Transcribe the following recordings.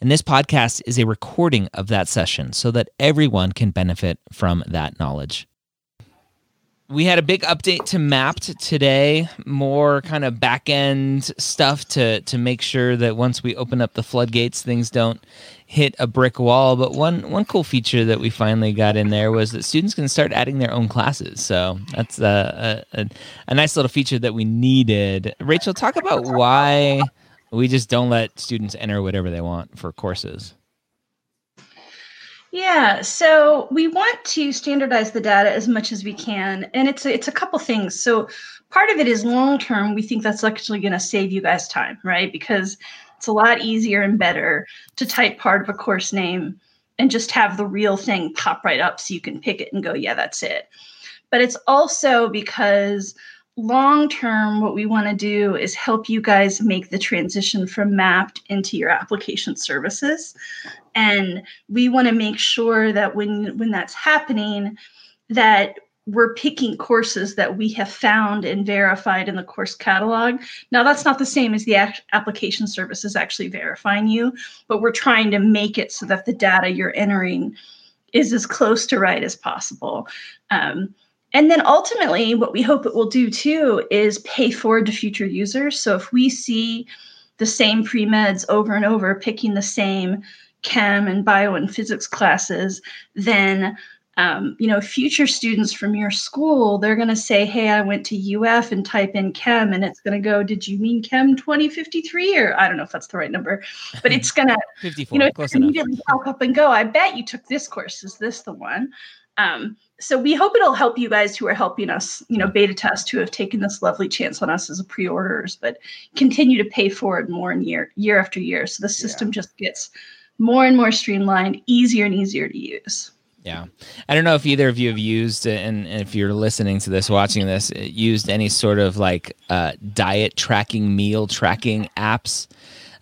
and this podcast is a recording of that session so that everyone can benefit from that knowledge. We had a big update to Mappd today, more kind of back end stuff to, to make sure that once we open up the floodgates, things don't hit a brick wall. But one, one cool feature that we finally got in there was that students can start adding their own classes. So that's a, a, a nice little feature that we needed. Rachel, talk about why we just don't let students enter whatever they want for courses. Yeah, so we want to standardize the data as much as we can, and it's a, it's a couple things. So part of it is long term. We think that's actually going to save you guys time, right? Because it's a lot easier and better to type part of a course name and just have the real thing pop right up so you can pick it and go, yeah, that's it. But it's also because long term, what we want to do is help you guys make the transition from Mappd into your application services. And we want to make sure that when when that's happening, that we're picking courses that we have found and verified in the course catalog. Now, that's not the same as the application services actually verifying you, but we're trying to make it so that the data you're entering is as close to right as possible. Um, and then ultimately, what we hope it will do too is pay forward to future users. So if we see the same pre meds over and over, picking the same chem and bio and physics classes, then um, you know, future students from your school, they're going to say, "Hey, I went to UF and type in chem," and it's going to go, "Did you mean chem 2053?" Or I don't know if that's the right number, but it's going to, you know, immediately pop up and go. I bet you took this course. Is this the one? Um, so we hope it'll help you guys who are helping us, you know, beta test who have taken this lovely chance on us as a pre-orders, but continue to pay for it more and year year after year. So the system yeah. just gets more and more streamlined, easier and easier to use. Yeah. I don't know if either of you have used, and if you're listening to this, watching this, used any sort of like uh, diet tracking, meal tracking apps.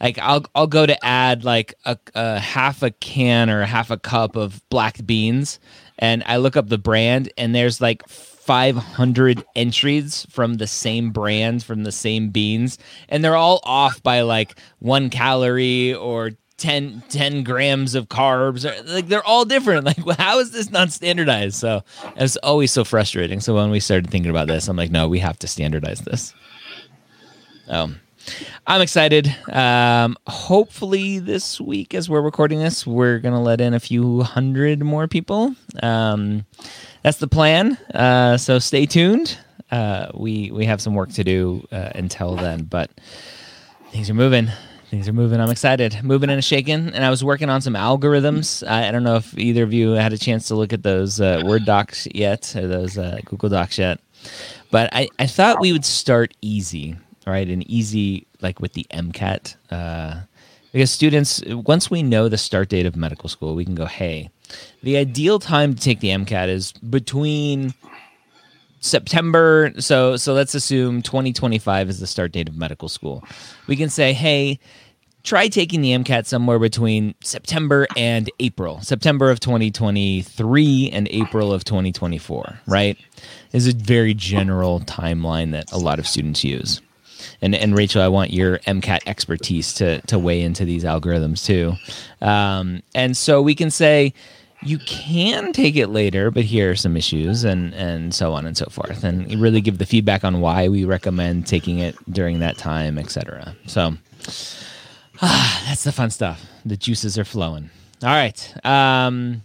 Like I'll I'll go to add like a, a half a can or half a cup of black beans, and I look up the brand, and there's like 500 entries from the same brand from the same beans, and they're all off by like one calorie or 10, 10 grams of carbs. Like they're all different. Like how is this not standardized? So it's always so frustrating. So when we started thinking about this, I'm like, no, we have to standardize this. Um, I'm excited. Um, hopefully, this week, as we're recording this, we're going to let in a few hundred more people. Um, that's the plan. Uh, so stay tuned. Uh, we we have some work to do uh, until then, but things are moving. Things are moving. I'm excited. Moving and shaking. And I was working on some algorithms. I, I, don't know if either of you had a chance to look at those uh, Word docs yet or those uh, Google Docs yet. But I, I thought we would start easy right? And easy, like with the MCAT. Uh, because students, once we know the start date of medical school, we can go, hey, the ideal time to take the MCAT is between September. So, so let's assume 2025 is the start date of medical school. We can say, hey, try taking the MCAT somewhere between September and April, September of 2023 and April of 2024, right? Is a very general timeline that a lot of students use and and Rachel, I want your MCAT expertise to to weigh into these algorithms too. Um, and so we can say you can take it later, but here are some issues, and and so on and so forth, and really give the feedback on why we recommend taking it during that time, etc. So ah, that's the fun stuff. The juices are flowing. All right. Um,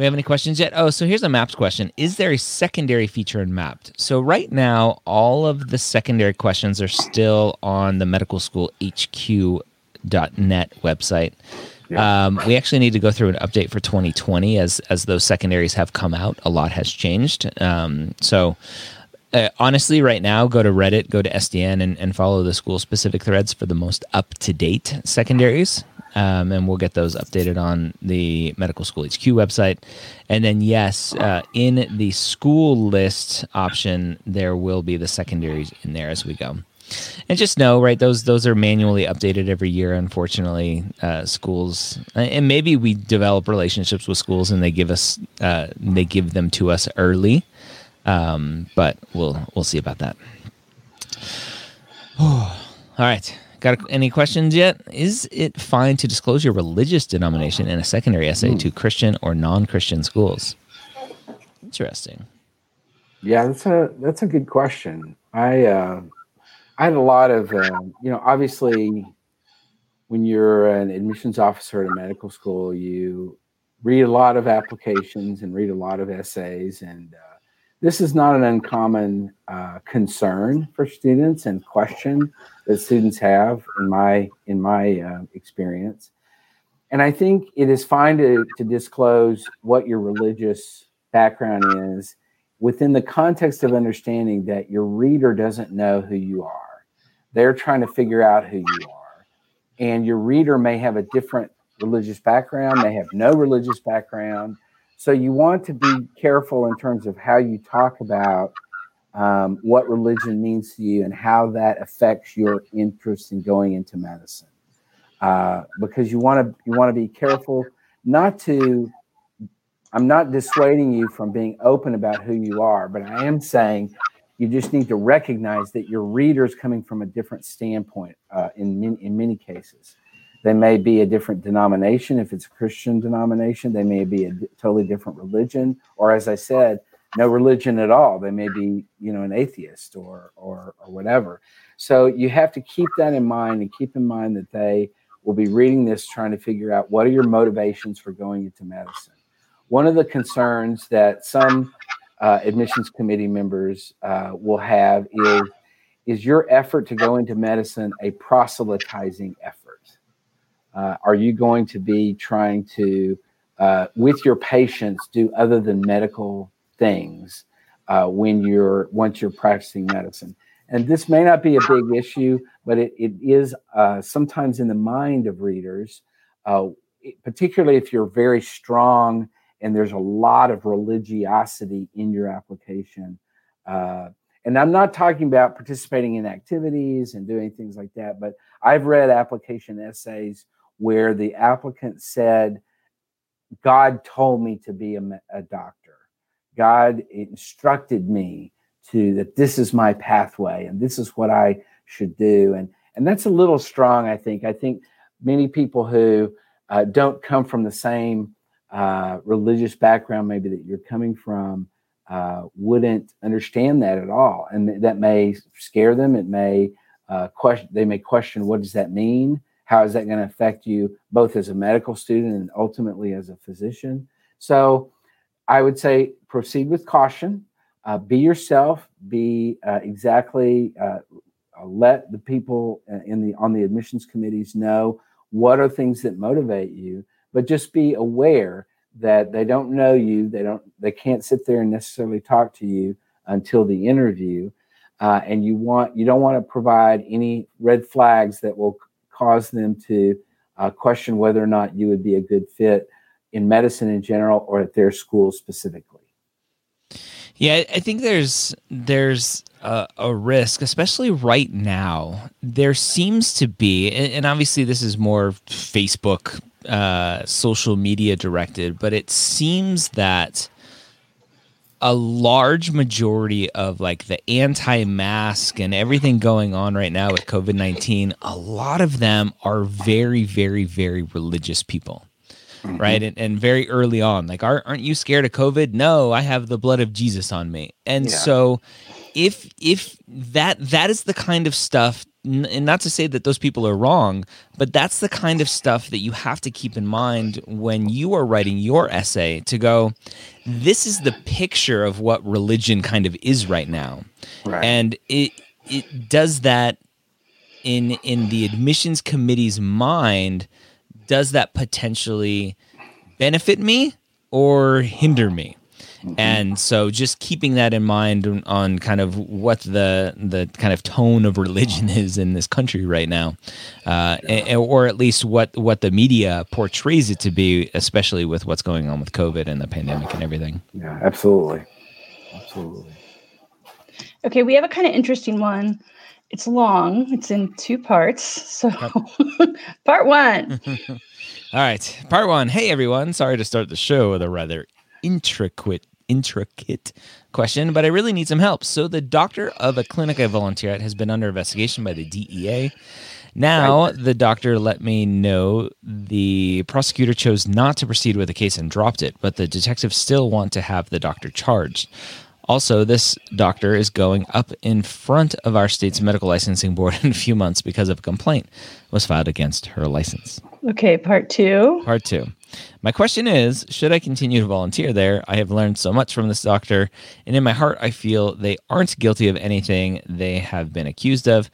we have any questions yet? Oh, so here's a maps question. Is there a secondary feature in Mappd? So right now, all of the secondary questions are still on the medical school HQ.net website. Um, we actually need to go through an update for 2020 as as those secondaries have come out. A lot has changed. Um, so uh, honestly, right now, go to Reddit, go to SDN, and, and follow the school specific threads for the most up to date secondaries. Um, and we'll get those updated on the Medical School HQ website. And then, yes, uh, in the school list option, there will be the secondaries in there as we go. And just know, right? Those those are manually updated every year. Unfortunately, uh, schools and maybe we develop relationships with schools and they give us uh, they give them to us early. Um, but we'll we'll see about that. All right. Got any questions yet? Is it fine to disclose your religious denomination in a secondary essay to Christian or non-Christian schools? Interesting. Yeah, that's a that's a good question. I uh, I had a lot of uh, you know obviously when you're an admissions officer at a medical school, you read a lot of applications and read a lot of essays, and uh, this is not an uncommon uh, concern for students and question that students have in my in my uh, experience. And i think it is fine to, to disclose what your religious background is within the context of understanding that your reader doesn't know who you are. They're trying to figure out who you are. And your reader may have a different religious background may have no religious background so you want to be careful in terms of how you talk about um, what religion means to you and how that affects your interest in going into medicine. Uh, because you want to you want to be careful not to. I'm not dissuading you from being open about who you are, but I am saying you just need to recognize that your reader is coming from a different standpoint uh, in in many cases. They may be a different denomination if it's a Christian denomination. They may be a totally different religion, or as I said, no religion at all. They may be, you know, an atheist or or or whatever. So you have to keep that in mind and keep in mind that they will be reading this trying to figure out what are your motivations for going into medicine. One of the concerns that some uh, admissions committee members uh, will have is is your effort to go into medicine a proselytizing effort? Uh, are you going to be trying to, uh, with your patients, do other than medical things uh, when you're once you're practicing medicine. And this may not be a big issue, but it, it is uh, sometimes in the mind of readers, uh, particularly if you're very strong and there's a lot of religiosity in your application. Uh, and I'm not talking about participating in activities and doing things like that, but I've read application essays where the applicant said, God told me to be a, a doctor God instructed me to that this is my pathway and this is what I should do. And and that's a little strong, I think. I think many people who uh, don't come from the same uh, religious background, maybe that you're coming from, uh, wouldn't understand that at all, and that may scare them. It may uh, question. They may question, what does that mean? How is that going to affect you, both as a medical student and ultimately as a physician? So I would say proceed with caution. Uh, be yourself. Be uh, exactly. Uh, let the people uh, in the on the admissions committees know what are things that motivate you. But just be aware that they don't know you. They don't. They can't sit there and necessarily talk to you until the interview. Uh, and you want you don't want to provide any red flags that will cause them to question whether or not you would be a good fit in medicine in general or at their school specifically? Yeah, I think there's there's a, a, risk, especially right now. There seems to be, and obviously this is more Facebook, uh, social media directed, but it seems that a large majority of like the anti-mask and everything going on right now with COVID-19, a lot of them are very, very, very religious people mm-hmm. right? And, and very early on, like, aren't, aren't you scared of COVID? No, I have the blood of Jesus on me. And yeah. so, if if that that is the kind of stuff and not to say that those people are wrong, but that's the kind of stuff that you have to keep in mind when you are writing your essay to go, this is the picture of what religion kind of is right now. Right. And it it does that in in the admissions committee's mind does that potentially benefit me or hinder me? Mm-hmm. And so just keeping that in mind on, on, kind of what the the kind of tone of religion is in this country right now, uh, yeah. or at least what what the media portrays it to be, especially with what's going on with COVID and the pandemic and everything. Yeah, absolutely, absolutely. Okay, we have a kind of interesting one. It's long. It's in two parts. So, part one. All right, part one. Hey everyone, sorry to start the show with a rather intricate intricate question, but I really need some help. So the doctor of a clinic I volunteer at has been under investigation by the DEA. Now, right. the doctor let me know the prosecutor chose not to proceed with the case and dropped it, but the detectives still want to have the doctor charged. Also, this doctor is going up in front of our state's medical licensing board in a few months because of a complaint was filed against her license. Okay, part two. Part two. My question is Should I continue to volunteer there? I have learned so much from this doctor, and in my heart, I feel they aren't guilty of anything they have been accused of.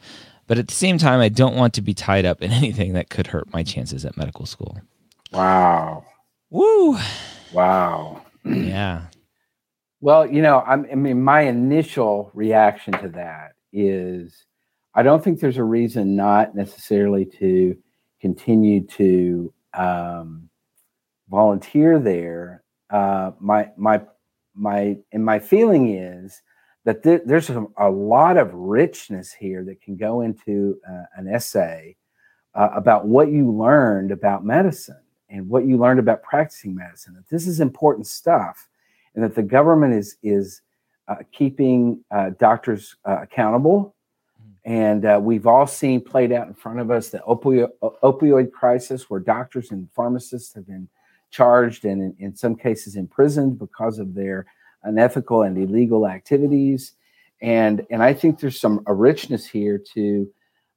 But at the same time, I don't want to be tied up in anything that could hurt my chances at medical school. Wow. Woo. Wow. yeah. Well, you know, I'm, I mean, my initial reaction to that is I don't think there's a reason not necessarily to continue to um, volunteer there. Uh, my my my and my feeling is that th- there's a, a, lot of richness here that can go into uh, an essay uh, about what you learned about medicine and what you learned about practicing medicine. That this is important stuff and that the government is is uh, keeping uh, doctors uh, accountable. Mm-hmm. And uh, we've all seen played out in front of us the opioid, opioid crisis, where doctors and pharmacists have been charged and, in, in some cases, imprisoned because of their unethical and illegal activities. And and I think there's some a richness here to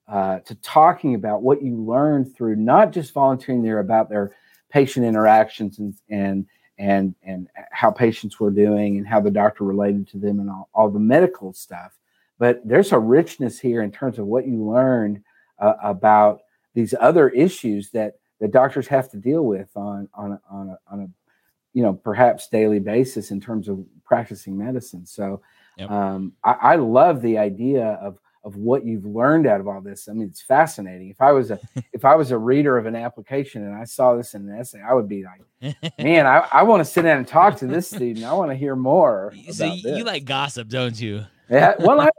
uh, to talking about what you learned through not just volunteering there about their patient interactions and and and and how patients were doing and how the doctor related to them and all, all the medical stuff but there's a richness here in terms of what you learned uh, about these other issues that the doctors have to deal with on on a, on a, on a you know perhaps daily basis in terms of practicing medicine so yep. um, I, I love the idea of of what you've learned out of all this. I mean, it's fascinating. If I was a if I was a reader of an application and I saw this in an essay, I would be like, man, I, I want to sit down and talk to this student. I want to hear more. So you, you, like gossip, don't you? yeah. Well, I,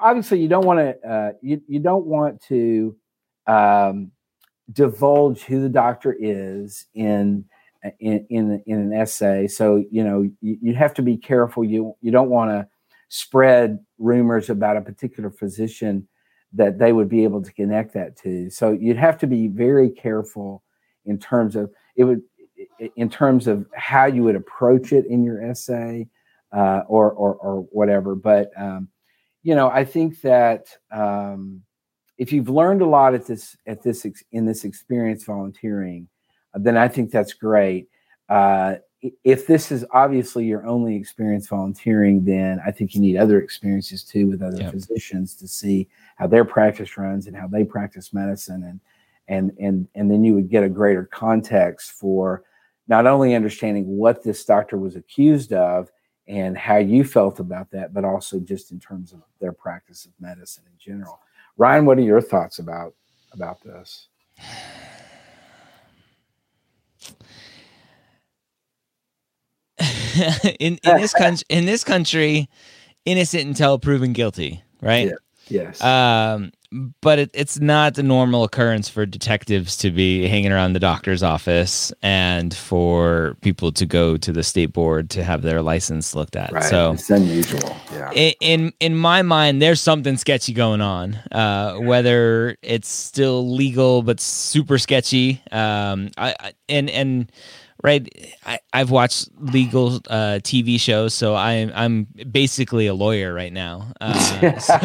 obviously you don't want to uh, you you don't want to um, divulge who the doctor is in in in, in an essay. So you know you, you have to be careful. You you don't want to spread rumors about a particular physician that they would be able to connect that to. So you'd have to be very careful in terms of it would in terms of how you would approach it in your essay uh, or, or, or whatever. But um, you know, I think that um, if you've learned a lot at this at this in this experience volunteering, then I think that's great. Uh, if this is obviously your only experience volunteering, then I think you need other experiences too with other yep. physicians to see how their practice runs and how they practice medicine, and and and and then you would get a greater context for not only understanding what this doctor was accused of and how you felt about that, but also just in terms of their practice of medicine in general. Ryan, what are your thoughts about about this? in in this country, in this country, innocent until proven guilty, right? Yeah. Yes. Um, but it, it's not the normal occurrence for detectives to be hanging around the doctor's office and for people to go to the state board to have their license looked at. Right. So it's unusual. Yeah. In in my mind, there's something sketchy going on. Uh, whether it's still legal but super sketchy. Um, I, I and and right? I, i've watched legal uh, tv shows so i'm i'm basically a lawyer right now. Uh, so,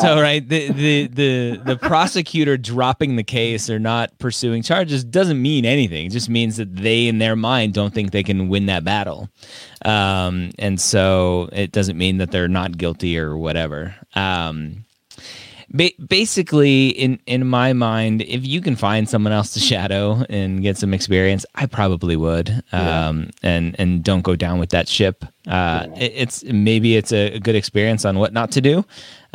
so, right the, the the the prosecutor dropping the case or not pursuing charges doesn't mean anything. It just means that they in their mind don't think they can win that battle. Um, and so it doesn't mean that they're not guilty or whatever. Um, Ba- basically, in in my mind, if you can find someone else to shadow and get some experience, I probably would. Yeah. Um, and and don't go down with that ship. Uh, it, it's maybe it's a, good experience on what not to do.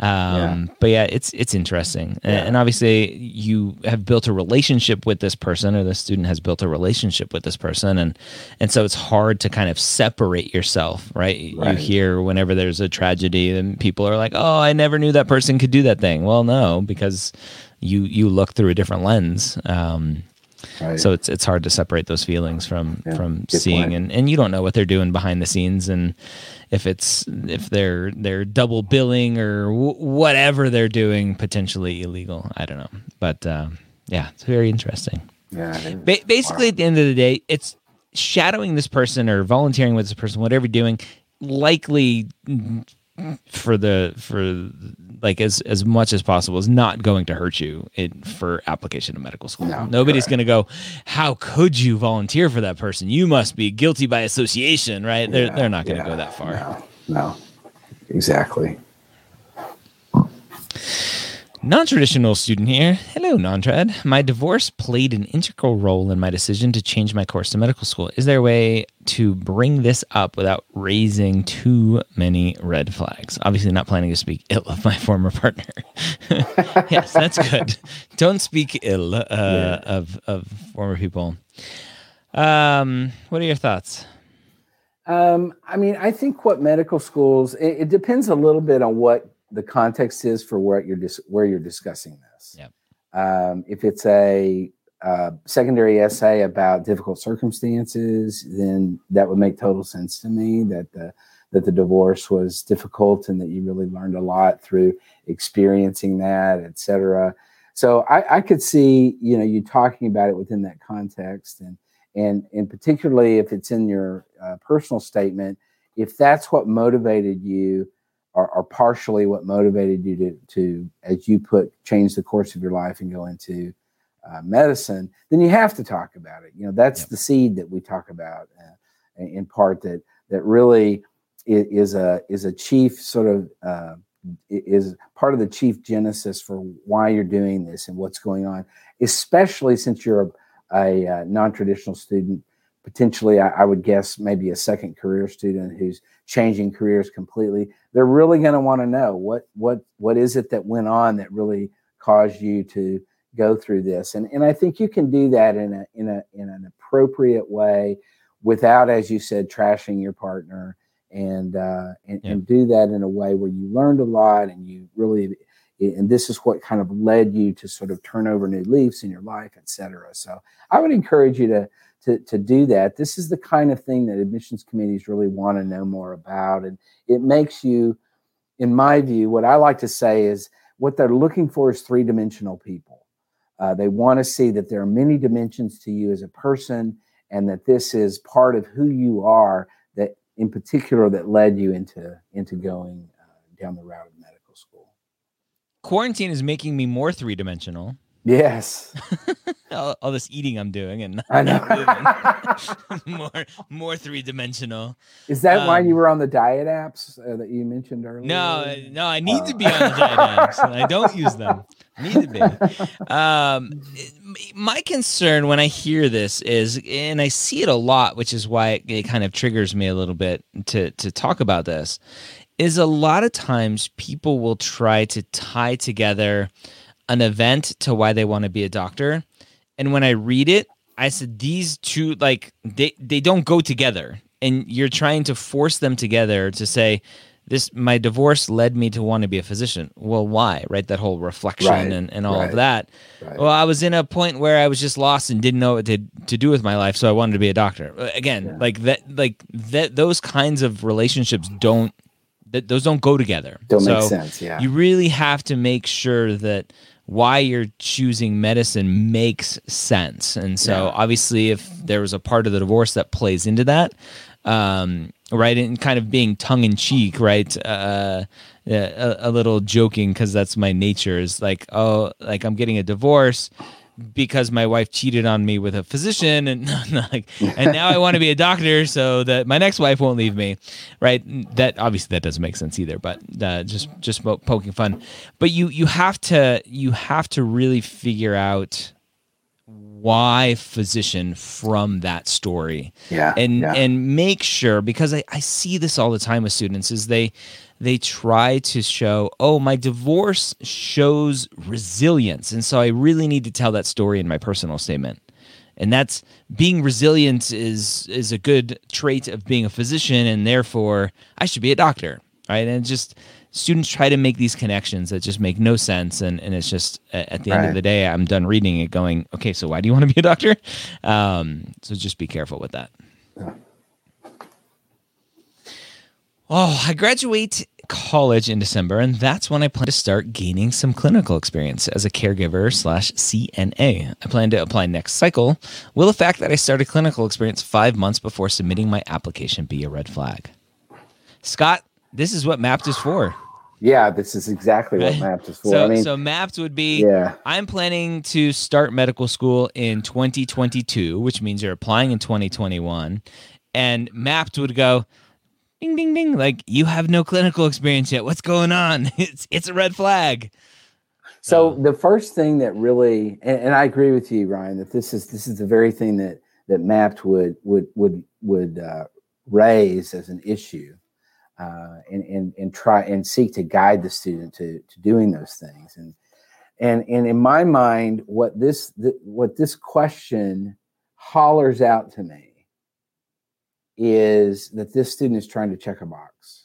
Um, but yeah, it's it's interesting, Yeah. and obviously you have built a relationship with this person, or the student has built a relationship with this person, and and so it's hard to kind of separate yourself, right? You hear whenever there's a tragedy, and people are like, "Oh, I never knew that person could do that thing." Well, no, because you you look through a different lens. Um, Right. so it's it's hard to separate those feelings from Yeah, from seeing point. and, and you don't know what they're doing behind the scenes and if it's if they're they're double billing or w- whatever they're doing potentially illegal i don't know but uh, yeah it's very interesting yeah. ba- basically at the end of the day it's shadowing this person or volunteering with this person whatever you're doing likely for the for like as as much as possible is not going to hurt you in, for application to medical school. No, Nobody's going to go, "How could you volunteer for that person? You must be guilty by association." Right? They're they're not going to yeah, go that far. No, no. Exactly. Non-traditional student here. Hello, non-trad. My divorce played an integral role in my decision to change my course to medical school. Is there a way to bring this up without raising too many red flags? Obviously, not planning to speak ill of my former partner. yes, that's good. Don't speak ill uh, of of former people. Um, what are your thoughts? Um, I mean, I think what medical schools it, it depends a little bit on what the context is for where you're dis- where you're discussing this. Yep. Um, if it's a uh, secondary essay about difficult circumstances, then that would make total sense to me that the that the divorce was difficult and that you really learned a lot through experiencing that, et cetera. So I, I could see, you know, you talking about it within that context and and and particularly if it's in your uh, personal statement if that's what motivated you or, or partially what motivated you to, to as you put change the course of your life and go into uh, medicine then you have to talk about it you know that's Yep. the seed that we talk about uh, in part that that really is a is a chief sort of uh, is part of the chief genesis for why you're doing this and what's going on especially since you're a a uh, non-traditional student potentially I, I would guess maybe a second career student who's changing careers completely. They're really going to want to know what what what is it that went on that really caused you to go through this? And and i think you can do that in a in a in an appropriate way without as you said trashing your partner and uh and, Yeah. and do that in a way where you learned a lot and you really and this is what kind of led you to sort of turn over new leaves in your life et cetera. So i would encourage you to to, to do that. This is the kind of thing that admissions committees really want to know more about and it makes you in my view what i like to say is what they're looking for is three-dimensional people. Uh, they want to see that there are many dimensions to you as a person and that this is part of who you are that in particular that led you into into going uh, down the route of medical school. Quarantine is making me more three dimensional. Yes All, all this eating I'm doing and i know more more three dimensional. is that why Um, you were on the diet apps uh, that you mentioned earlier No, no, I need to Oh. be on the diet apps, and I don't use them. I need to be. Um, my concern when I hear this is, and I see it a lot, which is why it, it kind of triggers me a little bit to to talk about this, is a lot of times people will try to tie together an event to why they want to be a doctor, and when I read it, I said these two like they they don't go together, and you're trying to force them together to say this my divorce led me to want to be a physician. Well why right? That whole reflection Right, and, and all right, of that. right. well i was in a point where i was just lost and didn't know what to, to do with my life so i wanted to be a doctor. Again Yeah. like that like that those kinds of relationships don't that those don't go together. Don't so make sense yeah. you really have to make sure that why you're choosing medicine makes sense. And so, Yeah. obviously, if there was a part of the divorce that plays into that, um, right, and kind of being tongue in cheek, right, uh, a, a little joking because that's my nature is like, oh, like I'm getting a divorce because my wife cheated on me with a physician and like and now I want to be a doctor so that my next wife won't leave me right? That obviously that doesn't make sense either but uh, just just poking fun. But you you have to you have to really figure out why physician from that story. Yeah and yeah. and make sure because I, I see this all the time with students is they they try to show, oh, my divorce shows resilience. And so I really need to tell that story in my personal statement. And that's being resilient is is a good trait of being a physician, and therefore I should be a doctor. Right. And just students try to make these connections that just make no sense. And, and it's just at the right. end of the day, I'm done reading it going, okay, so why do you want to be a doctor? Um, so just be careful with that. Oh, I graduate college in December, and that's when I plan to start gaining some clinical experience as a caregiver slash CNA. I plan to apply next cycle. Will the fact that I started clinical experience five months before submitting my application be a red flag? Scott, this is what Mappd is for. Yeah, this is exactly what Mappd is for. So, I mean, so Mappd would be yeah. I'm planning to start medical school in 2022, which means you're applying in 2021. And Mappd would go, ding ding ding. Like you have no clinical experience yet. What's going on? It's it's a red flag. So the first thing that really and, and, i agree with you ryan that this is this is the very thing that that Mappd would would would would uh, raise as an issue uh, and, and and try and seek to guide the student to to doing those things. And and and in my mind what this the, what this question hollers out to me is that this student is trying to check a box.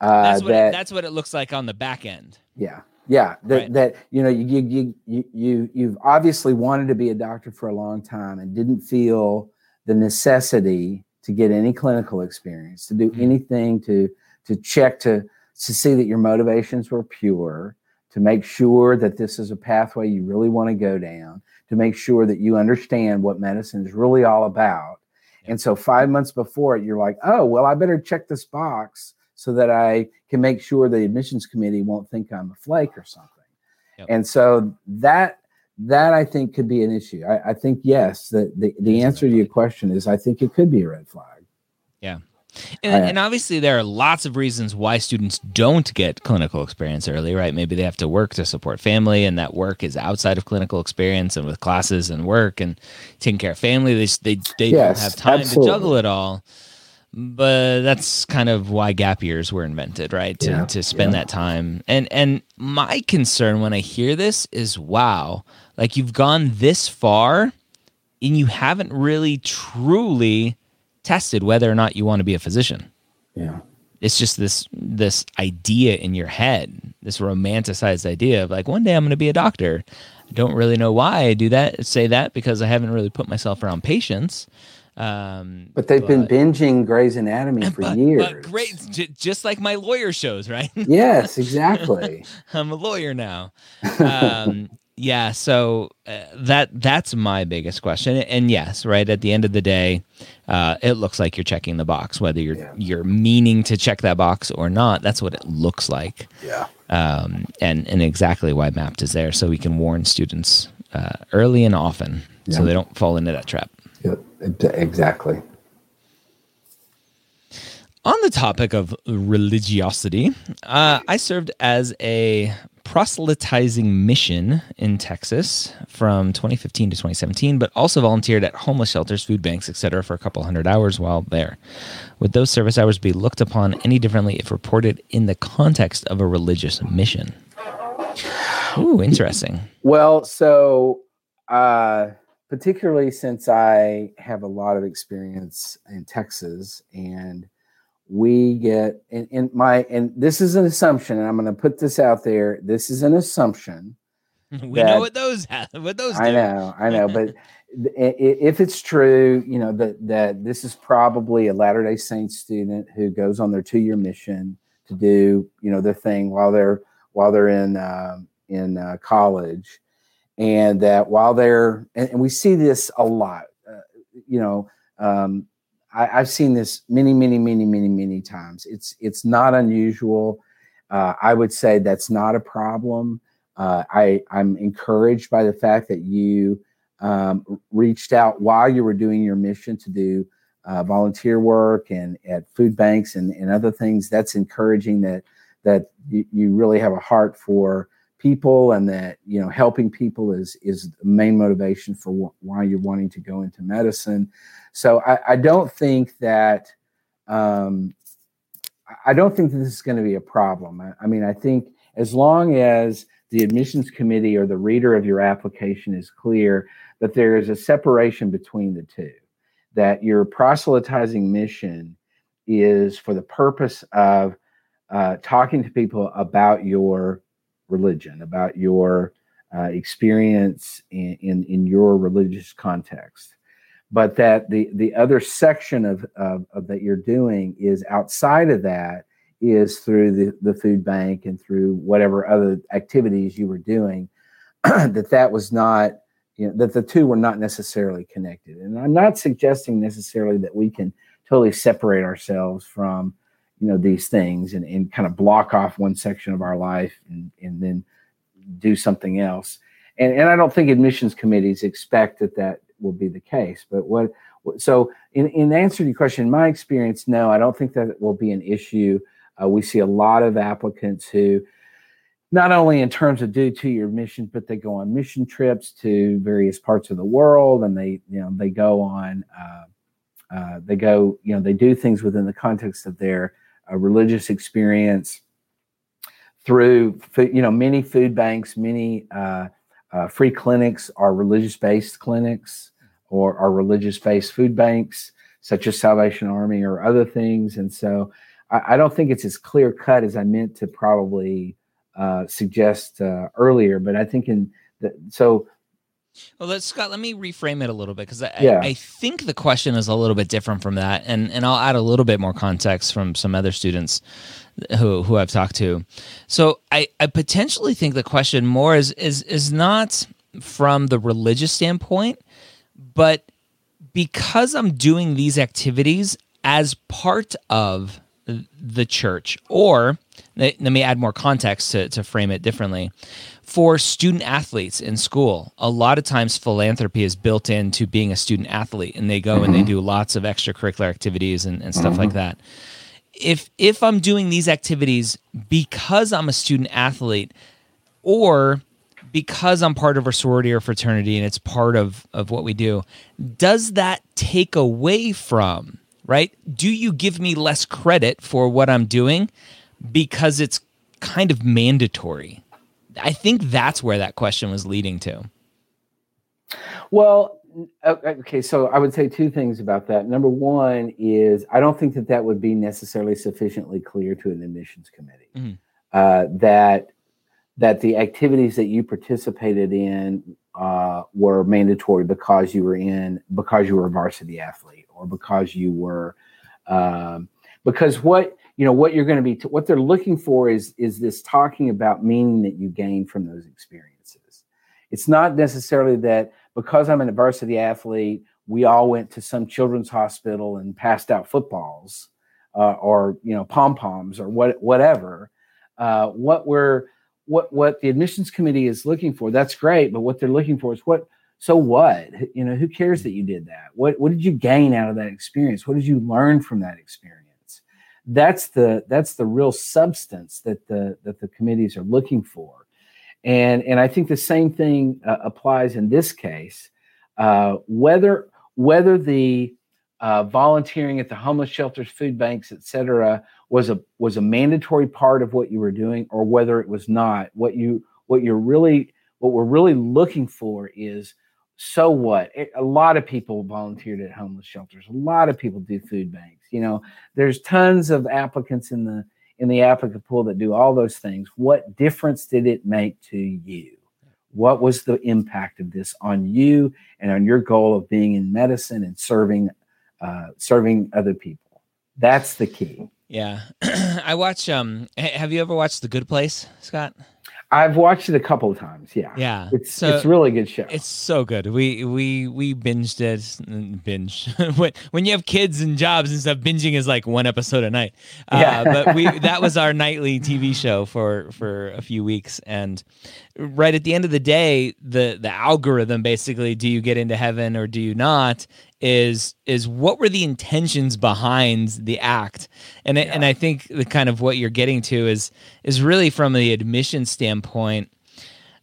Uh, that's, what that, it, that's what it looks like on the back end. Yeah, yeah. That right. that you know you you you you you've obviously wanted to be a doctor for a long time and didn't feel the necessity to get any clinical experience to do mm-hmm. anything to to check to to see that your motivations were pure to make sure that this is a pathway you really want to go down to make sure that you understand what medicine is really all about and so five months before it, you're like, oh, well, I better check this box so that I can make sure the admissions committee won't think I'm a flake or something. Yep. And so that that I think could be an issue. I, I think yes, the, the, the answer to your question is I think it could be a red flag. Yeah. And, and, obviously, there are lots of reasons why students don't get clinical experience early, right? Maybe they have to work to support family, and that work is outside of clinical experience and with classes and work and taking care of family. They, they, they yes, don't have time absolutely. to juggle it all. But that's kind of why gap years were invented, right? To, yeah, to spend yeah. that time. And and my concern when I hear this is wow, like you've gone this far and you haven't really truly tested whether or not you want to be a physician. Yeah. It's just this this idea in your head, this romanticized idea of like one day I'm going to be a doctor. I don't really know why I do that. Say that because I haven't really put myself around patients. Um, but they've but, been binging Grey's Anatomy for but, years. But great, j- just like my lawyer shows, right? yes, exactly. I'm a lawyer now. Um, yeah, so uh, that that's my biggest question. And yes, right at the end of the day, uh, it looks like you're checking the box, whether you're yeah. you're meaning to check that box or not. That's what it looks like. Yeah. Um, and and exactly why Mappd is there, so we can warn students uh, early and often, yeah. so they don't fall into that trap. Yeah, exactly. On the topic of religiosity, uh, I served as a proselytizing mission in Texas from 2015 to 2017, but also volunteered at homeless shelters, food banks, etc., for a couple hundred hours while there. Would those service hours be looked upon any differently if reported in the context of a religious mission? Ooh, interesting. Well, so uh, particularly since I have a lot of experience in Texas and we get and, in my and this is an assumption and i'm going to put this out there this is an assumption we know what those have what those do. i know i know but if it's true you know that that this is probably a latter day Saint student who goes on their two-year mission to do you know their thing while they're while they're in uh, in uh, college and that while they're and, and we see this a lot uh, you know um, I, have seen this many, many, many, many, many times. It's it's not unusual. Uh, I would say that's not a problem. Uh, I I'm encouraged by the fact that you um, reached out while you were doing your mission to do uh, volunteer work and at food banks and, and other things. That's encouraging that that you, you really have a heart for people and that you know helping people is is the main motivation for wh- why you're wanting to go into medicine. So i, I don't think that um, i don't think that this is going to be a problem. I, I mean i think as long as the admissions committee or the reader of your application is clear that there is a separation between the two that your proselytizing mission is for the purpose of uh, talking to people about your religion, about your uh, experience in, in, in your religious context. But that the the other section of, of, of that you're doing is outside of that is through the, the food bank and through whatever other activities you were doing that that was not you know that the two were not necessarily connected and i'm not suggesting necessarily that we can totally separate ourselves from you know these things and, and kind of block off one section of our life and, and then do something else. And, and i don't think admissions committees expect that that will be the case but what so in, in answer to your question in my experience no i don't think that will be an issue. Uh, we see a lot of applicants who not only in terms of due to your mission but they go on mission trips to various parts of the world and they you know they go on uh, uh, they go you know they do things within the context of their a religious experience through you know many food banks many uh, uh, free clinics are religious based clinics or are religious based food banks such as salvation army or other things. And so i, I don't think it's as clear cut as i meant to probably uh, suggest uh, earlier but i think in the, so well, let's Scott. Let me reframe it a little bit because I, yeah. I, I, think the question is a little bit different from that, and and I'll add a little bit more context from some other students who who I've talked to. So I I potentially think the question more is is is not from the religious standpoint, but because I'm doing these activities as part of the church, or let me add more context to, to frame it differently for student athletes in school, a lot of times philanthropy is built into being a student athlete, and they go mm-hmm. and they mm-hmm. do lots of extracurricular activities and, and stuff mm-hmm. like that. If if I'm doing these activities because I'm a student athlete, or because I'm part of a sorority or fraternity and it's part of, of what we do, does that take away from, right? Do you give me less credit for what I'm doing because it's kind of mandatory? I think that's where that question was leading to. Well, okay, so I would say two things about that. Number one is I don't think that that would be necessarily sufficiently clear to an admissions committee mm-hmm. uh, that that the activities that you participated in uh, were mandatory because you were in because you were a varsity athlete or because you were um, because what you know what you're going to be t- what they're looking for is is this talking about meaning that you gain from those experiences. It's not necessarily that because i'm an varsity athlete we all went to some children's hospital and passed out footballs uh, or you know pom poms or what whatever. Uh, what we're what what the admissions committee is looking for that's great but what they're looking for is what so what? You know who cares that you did that? What what did you gain out of that experience? What did you learn from that experience that's the that's the real substance that the that the committees are looking for. And and i think the same thing uh, applies in this case uh, whether whether the uh, volunteering at the homeless shelters food banks et cetera was a was a mandatory part of what you were doing or whether it was not. What you what you're really what we're really looking for is so what it, a lot of people volunteered at homeless shelters a lot of people do food banks you know, there's tons of applicants in the in the applicant pool that do all those things. What difference did it make to you? What was the impact of this on you and on your goal of being in medicine and serving uh, serving other people? That's the key. Yeah, I watch. Um, have you ever watched The Good Place, Scott? I've watched it a couple of times. Yeah, yeah, it's so, it's really good show. It's so good. We we we binged it. Binge when when you have kids and jobs and stuff. Binging is like one episode a night. Uh, yeah. but we that was our nightly TV show for for a few weeks, and right at the end of the day, the the algorithm basically, do you get into heaven or do you not? Is is what were the intentions behind the act? And yeah. and I think the kind of what you're getting to is is really from the admission standpoint.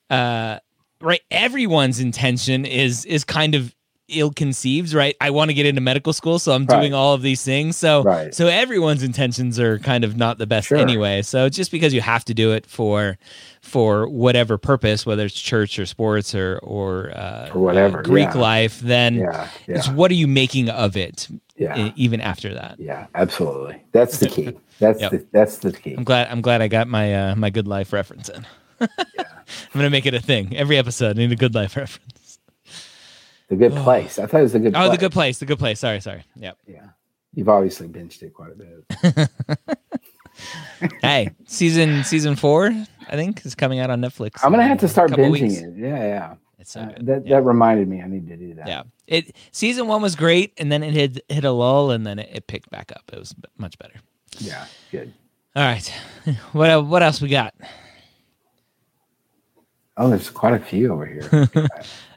Uh, right, everyone's intention is is kind of ill conceived, right? I want to get into medical school, so I'm right. doing all of these things. So right. so everyone's intentions are kind of not the best sure. anyway. So just because you have to do it for for whatever purpose, whether it's church or sports or or, uh, or whatever uh, Greek yeah. life, then yeah. Yeah. it's what are you making of it? Yeah. even after that. Yeah, absolutely. That's the key. That's yep. the that's the key. I'm glad I'm glad I got my uh, my good life reference in. I'm gonna make it a thing. Every episode I need a good life reference. The Good Place. I thought it was the Good. Oh, place. the Good Place. The Good Place. Sorry, sorry. Yep. Yeah, you've obviously binged it quite a bit. hey, season season four, I think, is coming out on Netflix. I'm gonna have to start binging weeks. it. Yeah, yeah. It's so uh, that yeah. that reminded me. I need to do that. Yeah. It season one was great, and then it hit hit a lull, and then it, it picked back up. It was much better. Yeah. Good. All right. What what else we got? Oh, there's quite a few over here.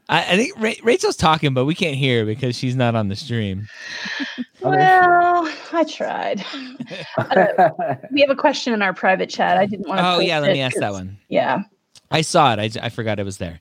I, I think Ra- Rachel's talking, but we can't hear because she's not on the stream. well, I tried. Uh, we have a question in our private chat. I didn't want to. Oh yeah, let me ask that one. Yeah, I saw it. I, I forgot it was there.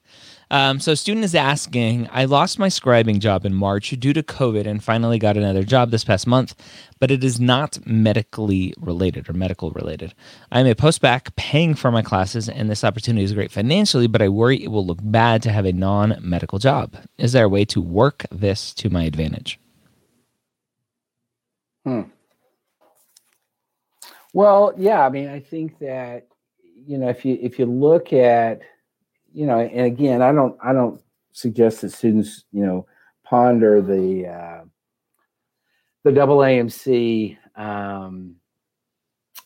Um, so, student is asking, I lost my scribing job in March due to COVID and finally got another job this past month, but it is not medically related or medical related. I'm a postbac paying for my classes, and this opportunity is great financially, but I worry it will look bad to have a non medical job. Is there a way to work this to my advantage? Hmm. Well, yeah, I mean, I think that you know if you if you look at you know, and again, I don't I don't suggest that students, you know, ponder the uh, the double AMC um,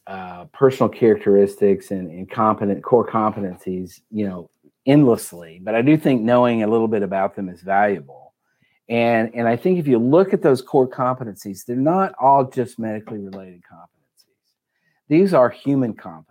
uh, personal characteristics and, and competent core competencies, you know, endlessly. But I do think knowing a little bit about them is valuable. And and I think if you look at those core competencies, they're not all just medically related competencies. These are human competencies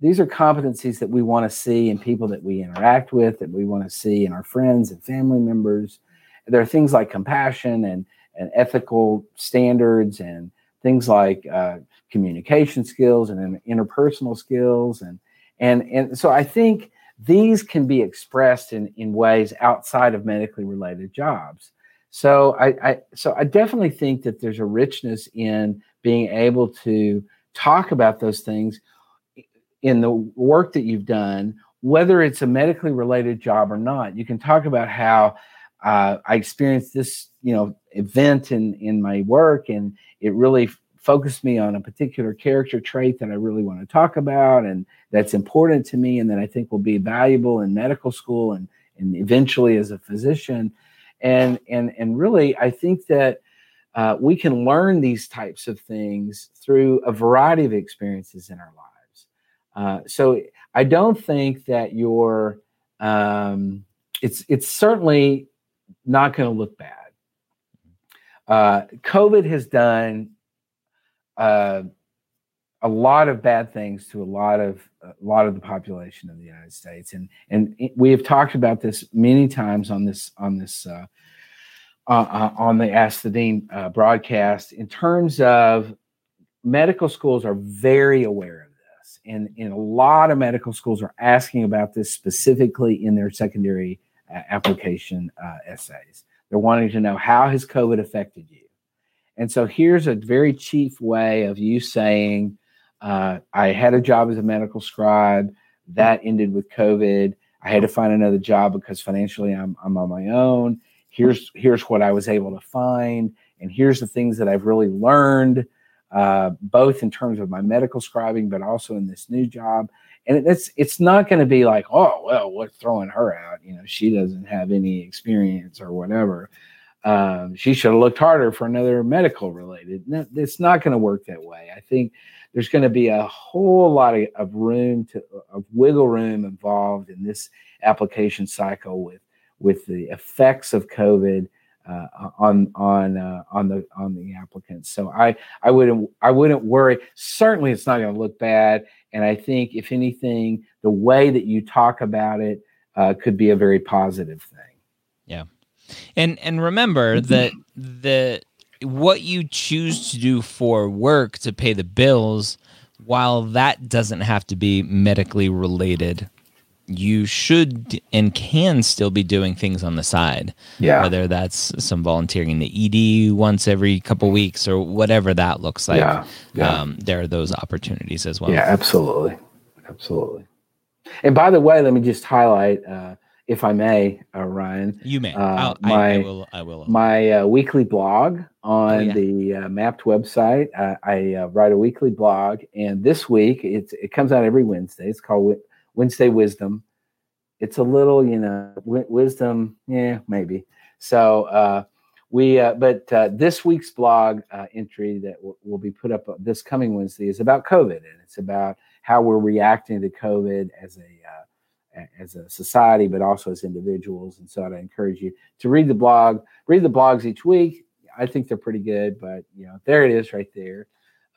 these are competencies that we want to see in people that we interact with, that we want to see in our friends and family members. There are things like compassion and, and ethical standards and things like uh, communication skills and interpersonal skills. And, and, and so I think these can be expressed in, in ways outside of medically related jobs. So I, I so I definitely think that there's a richness in being able to talk about those things in the work that you've done, whether it's a medically related job or not. You can talk about how uh, I experienced this, you know, event in in my work, and it really focused me on a particular character trait that I really want to talk about, and that's important to me, and that I think will be valuable in medical school and and eventually as a physician, and and and really, I think that. Uh, we can learn these types of things through a variety of experiences in our lives. Uh, so I don't think that your um, it's it's certainly not going to look bad. Uh, COVID has done uh, a lot of bad things to a lot of a lot of the population of the United States, and and we have talked about this many times on this on this uh, uh, on the Ask the Dean broadcast. In terms of medical schools, are very aware of and, and a lot of medical schools are asking about this specifically in their secondary uh, application uh, essays. They're wanting to know how has COVID affected you? And so here's a very chief way of you saying, uh, I had a job as a medical scribe that ended with COVID. I had to find another job because financially I'm, I'm on my own. Here's here's what I was able to find, and here's the things that I've really learned uh, both in terms of my medical scribing, but also in this new job. And it's it's not going to be like, oh well, what's throwing her out? You know, she doesn't have any experience or whatever. Um, she should have looked harder for another medical related. No, it's not going to work that way. I think there's going to be a whole lot of, of room to of wiggle room involved in this application cycle with with the effects of COVID uh, on on uh, on the on the applicants. So I I wouldn't I wouldn't worry. Certainly, it's not going to look bad, And I think, if anything, the way that you talk about it uh, could be a very positive thing. Yeah, and and remember that the what you choose to do for work to pay the bills, while that doesn't have to be medically related, you should and can still be doing things on the side. Yeah. Whether that's some volunteering in the ED once every couple weeks or whatever that looks like. Yeah, yeah. Um, there are those opportunities as well. Yeah, absolutely. Absolutely. And by the way, let me just highlight, uh, if I may, uh, Ryan, You may. Uh, I'll, I, I my- will. I will. my uh, weekly blog on Oh, yeah. the uh, Mappd website. Uh, I uh, write a weekly blog, and this week it's it comes out every Wednesday. It's called Wednesday Wisdom. It's a little, you know, wi- wisdom, yeah, maybe. So uh, we, uh, but uh, this week's blog uh, entry that w- will be put up uh, this coming Wednesday is about COVID, and it's about how we're reacting to COVID as a uh, as a society, but also as individuals. And so I'd encourage you to read the blog, read the blogs each week. I think they're pretty good, but you know, there it is right there.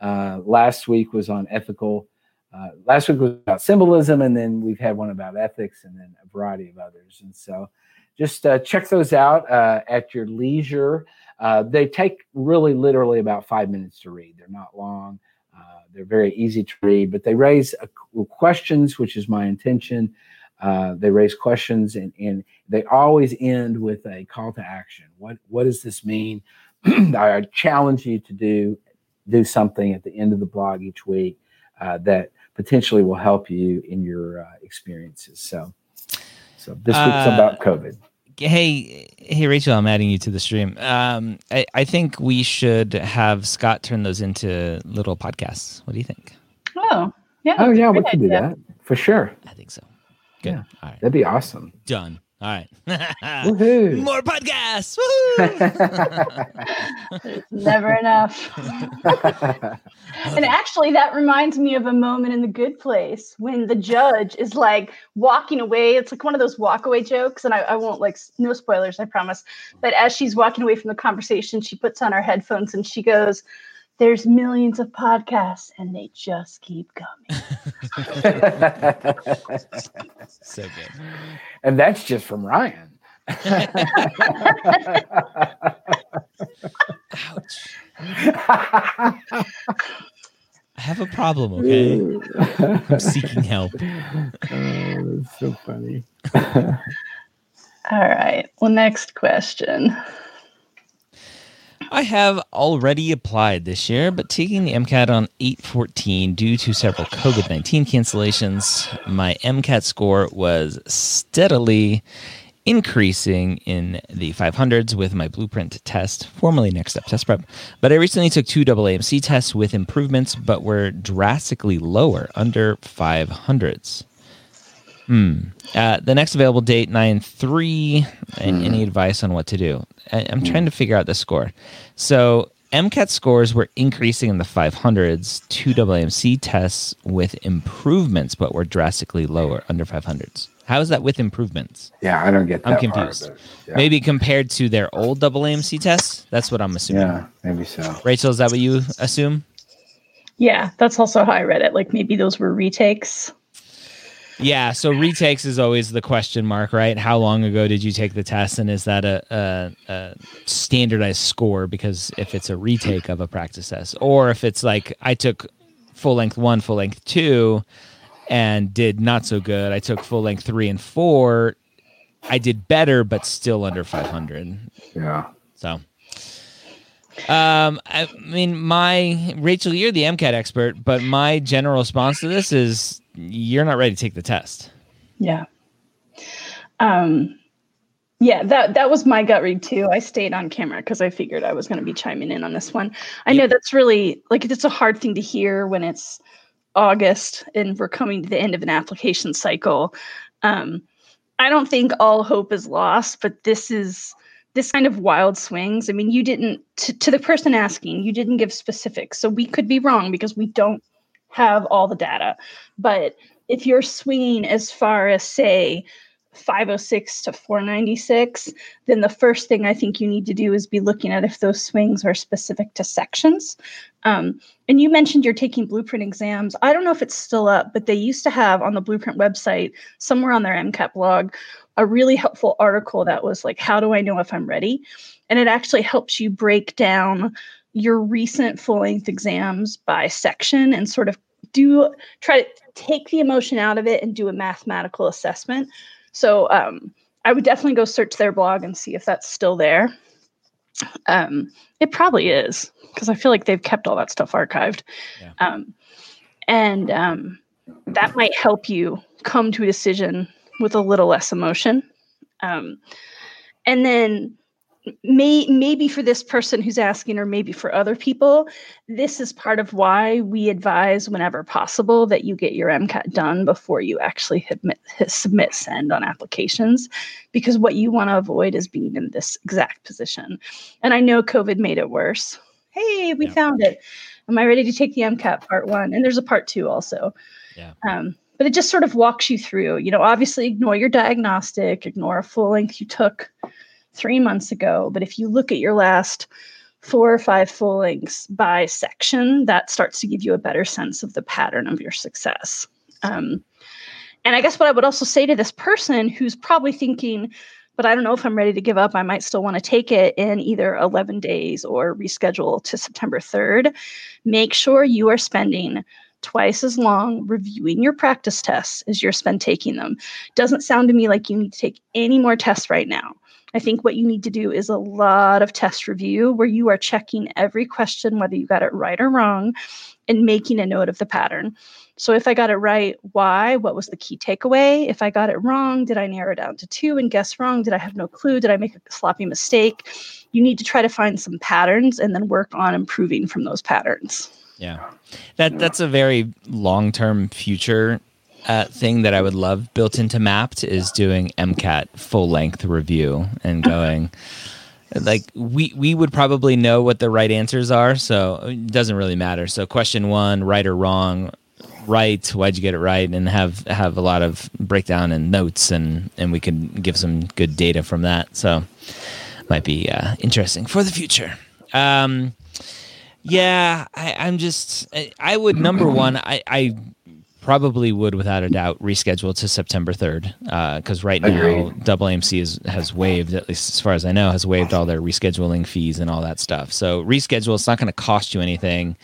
Uh, last week was on ethical. Uh, last week was about symbolism, and then we've had one about ethics, and then a variety of others. And so, just uh, check those out uh, at your leisure. Uh, they take really, literally about five minutes to read. They're not long. Uh, they're very easy to read, but they raise questions, which is my intention. Uh, they raise questions, and, and they always end with a call to action. What what does this mean? I challenge you to do do something at the end of the blog each week uh, that potentially will help you in your uh, experiences. So, so this week's Uh, about COVID. Hey, hey, Rachel, I'm adding you to the stream. Um, I, I think we should have Scott turn those into little podcasts. What do you think? Oh, yeah. Oh yeah, we great can do that for sure. I think so. Good. Yeah. All right. That'd be awesome. Done. All right. Woohoo! More podcasts. Woo! It's never enough. And actually, that reminds me of a moment in The Good Place when the judge is like walking away. It's like one of those walkaway jokes. And I, I won't like, no spoilers, I promise. But as she's walking away from the conversation, she puts on her headphones and she goes, There's millions of podcasts and they just keep coming. so good. and that's just from Ryan. Ouch. I have a problem, okay? I'm seeking help. Oh, that's so funny. All right. Well, next question. I have already applied this year, but taking the MCAT on 814 due to several COVID 19 cancellations, my MCAT score was steadily increasing in the 500s with my blueprint test, formerly Next Step Test Prep. But I recently took two AAMC tests with improvements, but were drastically lower, under 500s. Hmm. Uh, the next available date, 9 3. And any advice on what to do? I, I'm trying to figure out the score. So, MCAT scores were increasing in the 500s, two AAMC tests with improvements, but were drastically lower, under 500s. How is that with improvements? Yeah, I don't get that. I'm part, confused. but yeah. Maybe compared to their old AAMC tests? That's what I'm assuming. Yeah, maybe so. Rachel, is that what you assume? Yeah, that's also how I read it. Like maybe those were retakes. Yeah, so retakes is always the question mark, right? How long ago did you take the test, and is that a, a, a standardized score? Because if it's a retake of a practice test, or if it's like I took full length one, full length two, and did not so good, I took full length three and four, I did better, but still under 500. Yeah. So, um, I mean, my Rachel, you're the MCAT expert, but my general response to this is you're not ready to take the test. Yeah. Um yeah, that that was my gut read too. I stayed on camera because I figured I was going to be chiming in on this one. I know that's really like it's a hard thing to hear when it's August and we're coming to the end of an application cycle. Um, I don't think all hope is lost, but this is this kind of wild swings. I mean, you didn't to, to the person asking, you didn't give specifics, so we could be wrong because we don't have all the data. But if you're swinging as far as say 506 to 496, then the first thing I think you need to do is be looking at if those swings are specific to sections. Um, and you mentioned you're taking blueprint exams. I don't know if it's still up, but they used to have on the blueprint website, somewhere on their MCAT blog, a really helpful article that was like, How do I know if I'm ready? And it actually helps you break down your recent full length exams by section and sort of do try to take the emotion out of it and do a mathematical assessment so um, I would definitely go search their blog and see if that's still there. Um, it probably is because I feel like they've kept all that stuff archived. Yeah. Um, and um, that might help you come to a decision with a little less emotion. Um, and then may maybe for this person who's asking or maybe for other people this is part of why we advise whenever possible that you get your mcat done before you actually admit, submit send on applications because what you want to avoid is being in this exact position. And i know covid made it worse. Hey we yeah. found it. Am i ready to take the mcat part one? And there's a part two also. Yeah. Um, but it just sort of walks you through you know obviously ignore your diagnostic ignore a full length you took three months ago. But if you look at your last four or five full lengths by section, that starts to give you a better sense of the pattern of your success. Um, and I guess what I would also say to this person who's probably thinking, but I don't know if I'm ready to give up. I might still want to take it in either 11 days or reschedule to September 3rd. Make sure you are spending twice as long reviewing your practice tests as you're spend taking them. Doesn't sound to me like you need to take any more tests right now. I think what you need to do is a lot of test review where you are checking every question, whether you got it right or wrong, and making a note of the pattern. So if I got it right, why? What was the key takeaway? If I got it wrong, did I narrow down to two and guess wrong? Did I have no clue? Did I make a sloppy mistake? You need to try to find some patterns and then work on improving from those patterns. Yeah. That that's a very long-term future uh, thing that I would love built into Mappd is doing MCAT full length review and going. like we we would probably know what the right answers are, so it doesn't really matter. So question one, right or wrong, right? Why'd you get it right? And have have a lot of breakdown and notes, and and we can give some good data from that. So might be uh, interesting for the future. Um, yeah, I, I'm just I, I would number one. I I probably would, without a doubt, reschedule to September 3rd. Because uh, right Agreed. now, Double AMC is, has waived, at least as far as I know, has waived all their rescheduling fees and all that stuff. So reschedule. It's not going to cost you anything.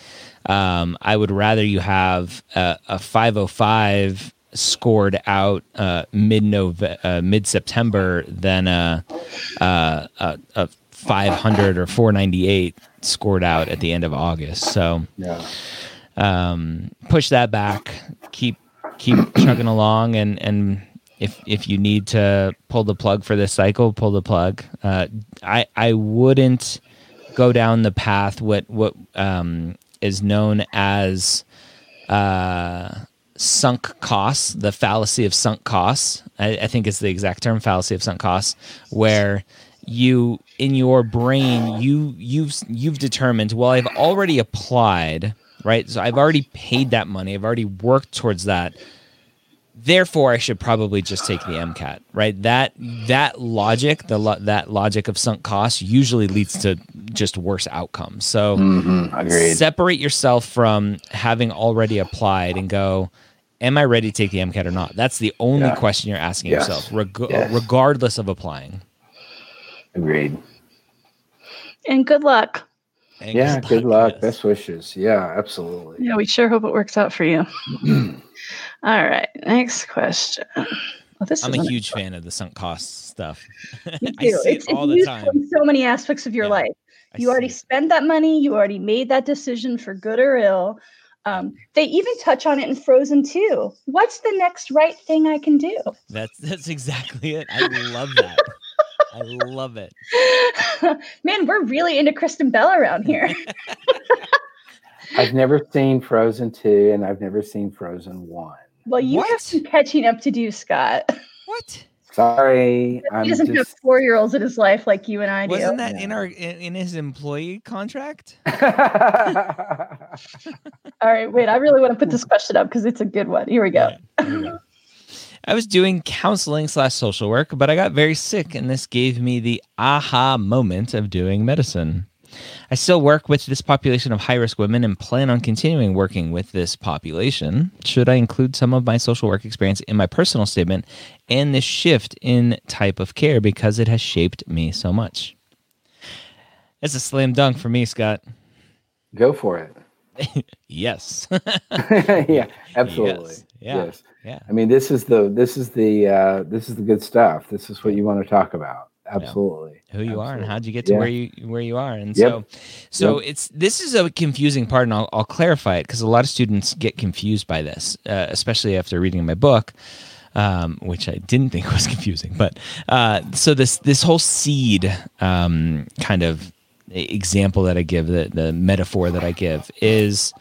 Um, I would rather you have a, a 505 scored out uh, mid uh, mid September than a, a, a 500 or 498 scored out at the end of August. So yeah um, push that back, keep keep chugging along, and and if if you need to pull the plug for this cycle, pull the plug. Uh, I I wouldn't go down the path what what um, is known as uh, sunk costs, the fallacy of sunk costs. I, I think it's the exact term, fallacy of sunk costs, where you in your brain you you've you've determined well I've already applied right? So I've already paid that money. I've already worked towards that. Therefore, I should probably just take the MCAT, right? That that logic, the lo- that logic of sunk costs, usually leads to just worse outcomes. So, mm-hmm. separate yourself from having already applied and go, "Am I ready to take the MCAT or not?" That's the only yeah. question you're asking yes. yourself, reg- yes. regardless of applying. Agreed. And good luck. Yeah, good luck. Best wishes. Yeah, absolutely. Yeah, we sure hope it works out for you. All right, next question. Well, this I'm a huge fan of the sunk cost stuff. Me too. it's, it all it's the time. in so many aspects of your yeah, life. You already spent that money. You already made that decision for good or ill. Um, they even touch on it in Frozen 2. What's the next right thing I can do? That's that's exactly it. I love that. I love it. Man, we're really into Kristen Bell around here. I've never seen Frozen 2 and I've never seen Frozen 1. Well, you what? have some catching up to do, Scott. What? Sorry, he I'm doesn't just... have four year olds in his life like you and I do. Wasn't that in our in, in his employee contract? All right, wait. I really want to put this question up because it's a good one. Here we go. Right, here we go. I was doing counseling slash social work, but I got very sick, and this gave me the aha moment of doing medicine. I still work with this population of high risk women and plan on continuing working with this population. Should I include some of my social work experience in my personal statement and this shift in type of care because it has shaped me so much? It's a slam dunk for me, Scott. Go for it. yes. yeah, absolutely. Yes. Yeah. Yes. Yeah. I mean, this is the this is the uh, this is the good stuff. This is what you want to talk about. Absolutely. Who you are and how'd you get to Yeah. where you where you are. And Yep. so so Yep. it's this is a confusing part and I'll, I'll clarify it because a lot of students get confused by this, uh, especially after reading my book. Um, which I didn't think was confusing, but uh, so this this whole seed um, kind of example that I give, the the metaphor that I give, is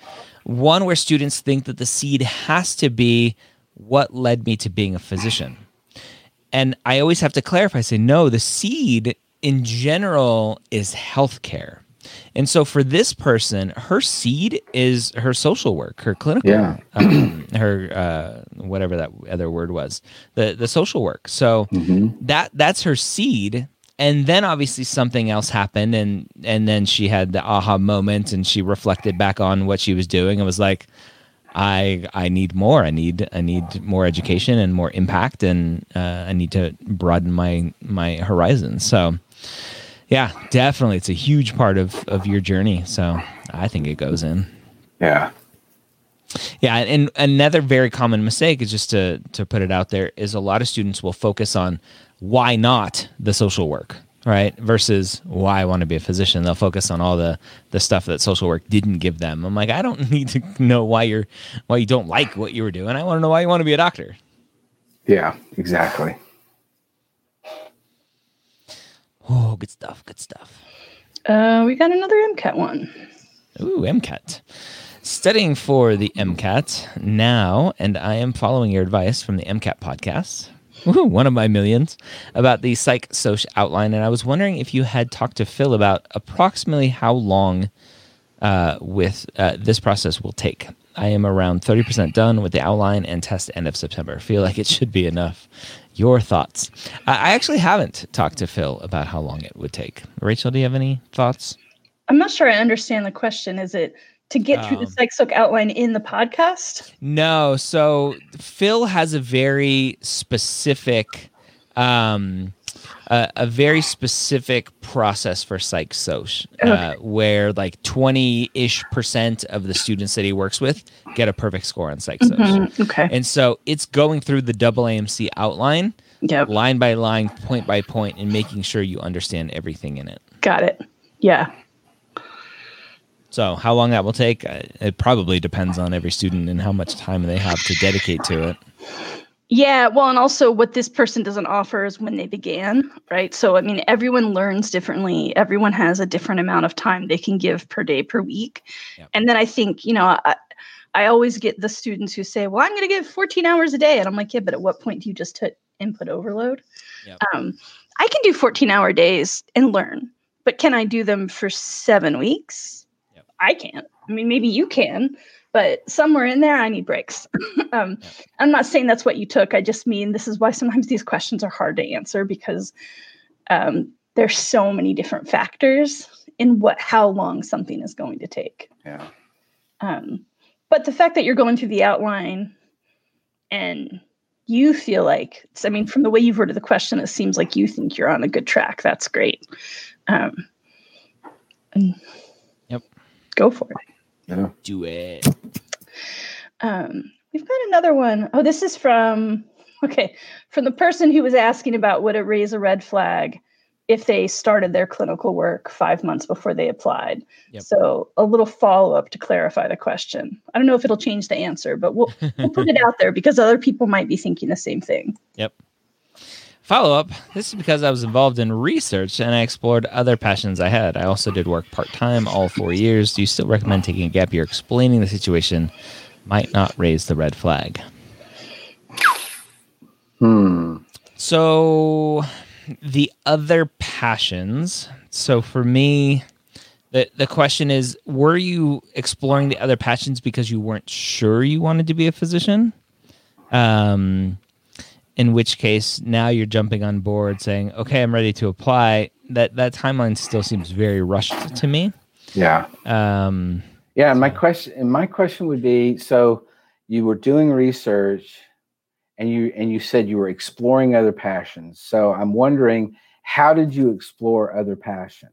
one where students think that the seed has to be what led me to being a physician. And I always have to clarify, say, no, the seed in general is healthcare. And so for this person, her seed is her social work, her clinical, Yeah. um, her uh, whatever that other word was, the the social work. So Mhm. that that's her seed. And then obviously something else happened, and and then she had the aha moment, and she reflected back on what she was doing, and was like, I I need more. I need I need more education and more impact, and uh, I need to broaden my my horizons. So, yeah, definitely, it's a huge part of of your journey. So, I think it goes in. Yeah. Yeah, and another very common mistake is just to to put it out there is a lot of students will focus on why not the social work, right? Versus why I want to be a physician. They'll focus on all the the stuff that social work didn't give them. I'm like, I don't need to know why you're why you don't like what you were doing. I want to know why you want to be a doctor. Yeah. Exactly. Oh, good stuff. Good stuff. Uh, we got another MCAT one. Ooh, MCAT. Studying for the MCAT now, and I am following your advice from the MCAT podcast. One of my millions about the psych soc outline, and I was wondering if you had talked to Phil about approximately how long uh, with uh, this process will take. I am around thirty percent done with the outline and test end of September. Feel like it should be enough. Your thoughts? I actually haven't talked to Phil about how long it would take. Rachel, do you have any thoughts? I'm not sure I understand the question. Is it to get through the Um, PsychSoc outline in the podcast? No, so Phil has a very specific, um, a, a very specific process for psych soc, uh, Okay. where like twenty ish percent of the students that he works with get a perfect score on psych soc, Mhm, Okay. and so it's going through the double AMC outline, Yep. line by line, point by point, and making sure you understand everything in it. Got it. Yeah. So how long that will take, uh, it probably depends on every student and how much time they have to dedicate to it. Yeah, well, and also what this person doesn't offer is when they began, right? So, I mean, everyone learns differently. Everyone has a different amount of time they can give per day, per week. Yep. And then I think, you know, I, I always get the students who say, well, I'm going to give 14 hours a day. And I'm like, yeah, but at what point do you just hit input overload? Yep. Um, I can do 14 hour days and learn, but can I do them for seven weeks? I can't. I mean, maybe you can, but somewhere in there, I need breaks. um, I'm not saying that's what you took. I just mean this is why sometimes these questions are hard to answer because um, there's so many different factors in what how long something is going to take. Yeah. Um, but the fact that you're going through the outline and you feel like, I mean, from the way you've worded the question, it seems like you think you're on a good track. That's great. Um, and. Go for it. Yeah. Do it. Um, we've got another one. Oh, this is from okay, from the person who was asking about would it raise a red flag if they started their clinical work five months before they applied. Yep. So a little follow up to clarify the question. I don't know if it'll change the answer, but we'll we'll put it out there because other people might be thinking the same thing. Yep. Follow up. This is because I was involved in research and I explored other passions I had. I also did work part time all four years. Do you still recommend taking a gap year? Explaining the situation might not raise the red flag. Hmm. So, the other passions. So, for me, the, the question is Were you exploring the other passions because you weren't sure you wanted to be a physician? Um, in which case now you're jumping on board saying, okay, I'm ready to apply. That that timeline still seems very rushed to me. Yeah. Um, yeah. And my question, and my question would be, so you were doing research and you, and you said you were exploring other passions. So I'm wondering, how did you explore other passions?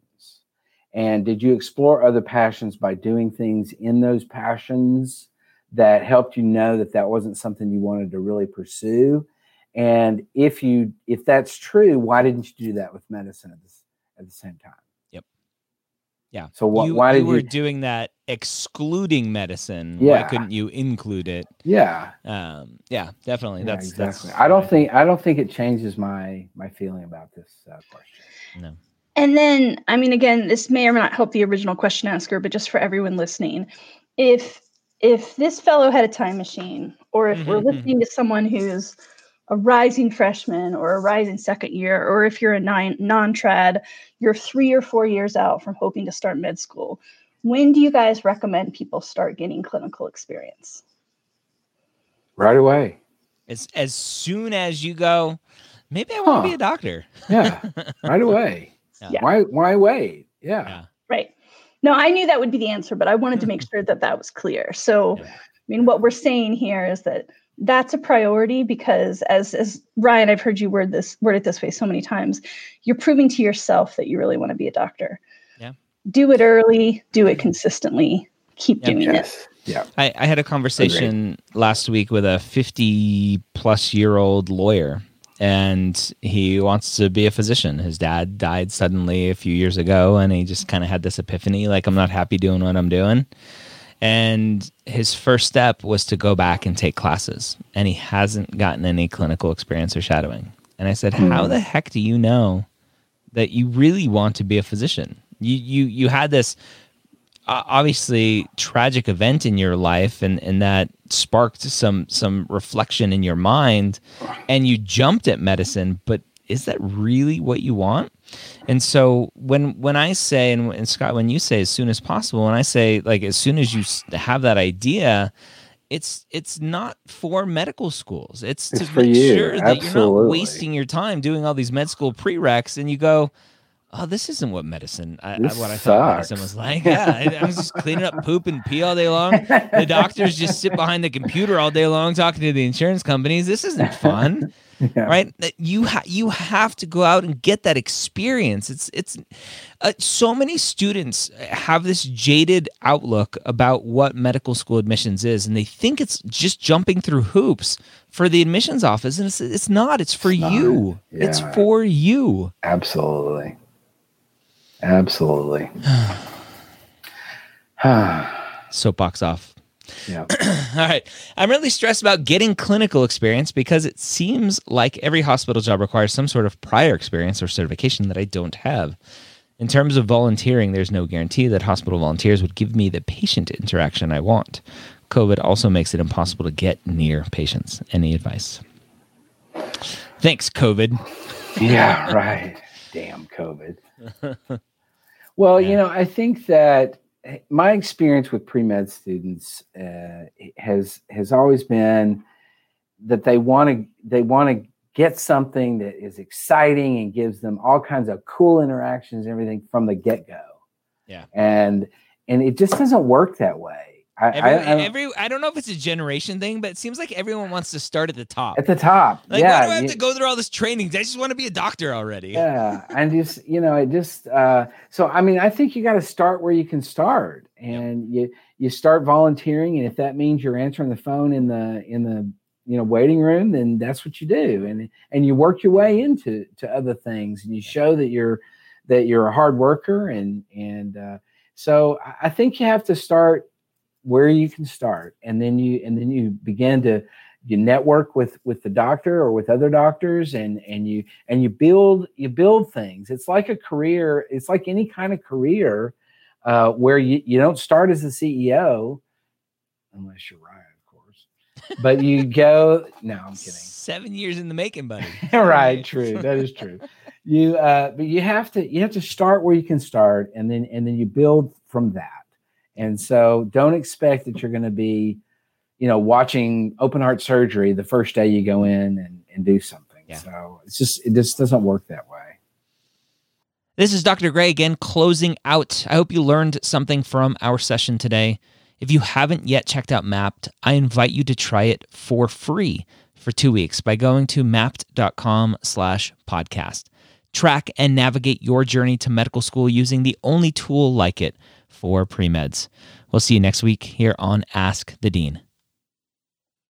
And did you explore other passions by doing things in those passions that helped you know that that wasn't something you wanted to really pursue? And if you if that's true, why didn't you do that with medicine at this at the same time? Yep. Yeah. So wh- you, why did you were you? doing that excluding medicine? Yeah. Why couldn't you include it? Yeah, Um, yeah, definitely. yeah, that's exactly. That's, I don't think I don't think it changes my my feeling about this uh, question. No. And then, I mean, again, this may or may not help the original question asker, but just for everyone listening, if if this fellow had a time machine, or if we're Mhm, listening to someone who's a rising freshman or a rising second year, or if you're a nine, non-trad, you're three or four years out from hoping to start med school. When do you guys recommend people start getting clinical experience? Right away. As as soon as you go, maybe I want to be a doctor. Yeah, right away. Yeah. Why why wait? Yeah. Yeah. Right. No, I knew that would be the answer, but I wanted to make sure that that was clear. So, Yeah. I mean, what we're saying here is that that's a priority because, as as Ryan, I've heard you word this word it this way so many times. You're proving to yourself that you really want to be a doctor. Yeah. Do it early. Do it consistently. Keep Yeah. doing it. Yeah. I, I had a conversation last week with a 50 plus year old lawyer, and he wants to be a physician. His dad died suddenly a few years ago, and he just kind of had this epiphany like, I'm not happy doing what I'm doing. And his first step was to go back and take classes, and he hasn't gotten any clinical experience or shadowing. And I said, How hmm. the heck do you know that you really want to be a physician? You, you, you had this obviously tragic event in your life and and that sparked some some reflection in your mind and you jumped at medicine but is that really what you want and so when when i say and, and scott when you say as soon as possible when i say like as soon as you have that idea it's it's not for medical schools. It's, It's to make you, sure that you're not wasting your time doing all these med school prereqs and you go oh, this isn't what medicine, I, what I thought medicine was like. Yeah, I, was just cleaning up poop and pee all day long. The doctors just sit behind the computer all day long talking to the insurance companies. This isn't fun, Yeah. right? That You ha- you have to go out and get that experience. It's it's uh, so many students have this jaded outlook about what medical school admissions is, and they think it's just jumping through hoops for the admissions office, and it's it's not. It's for not. you. It's Yeah. for you. Absolutely. Absolutely. Soapbox off. Yeah. All right. I'm really stressed about getting clinical experience because it seems like every hospital job requires some sort of prior experience or certification that I don't have. In terms of volunteering, there's no guarantee that hospital volunteers would give me the patient interaction I want. COVID also makes it impossible to get near patients. Any advice? Thanks, COVID. yeah, right. Damn COVID. well, you know, I think that eh, my experience with pre med students uh, has has always been that they want to they want to get something that is exciting and gives them all kinds of cool interactions and everything from the get go. Yeah. and and it just doesn't work that way. I, Every, I, I don't- every, I don't know if it's a generation thing, but it seems like everyone wants to start at the top. at the top, Like, yeah, why do I have you- to go through all this training? I just want to be a doctor already. yeah and just you know it just uh so i mean i think you got to start where you can start and you you start volunteering and if that means you're answering the phone in the in the you know waiting room then that's what you do and and you work your way into to other things and you show that you're that you're a hard worker and and uh so i think you have to start where you can start and then you and then you begin to you network with with the doctor or with other doctors and and you and you build you build things. It's like a career it's like any kind of career uh, where you, you don't start as a ceo unless you're ryan of course but you go no i'm kidding. Seven years in the making, buddy. right true that is true. You uh but you have to you have to start where you can start and then and then you build from that and so don't expect that you're going to be you know watching open heart surgery the first day you go in and and do something. Yeah. So it's just it just doesn't work that way. This is Dr. Gray again, closing out. I hope you learned something from our session today. If you haven't yet checked out Mappd, I invite you to try it for free for two weeks by going to mappd.com slash podcast. Track and navigate your journey to medical school using the only tool like it for pre-meds. We'll see you next week here on Ask the Dean.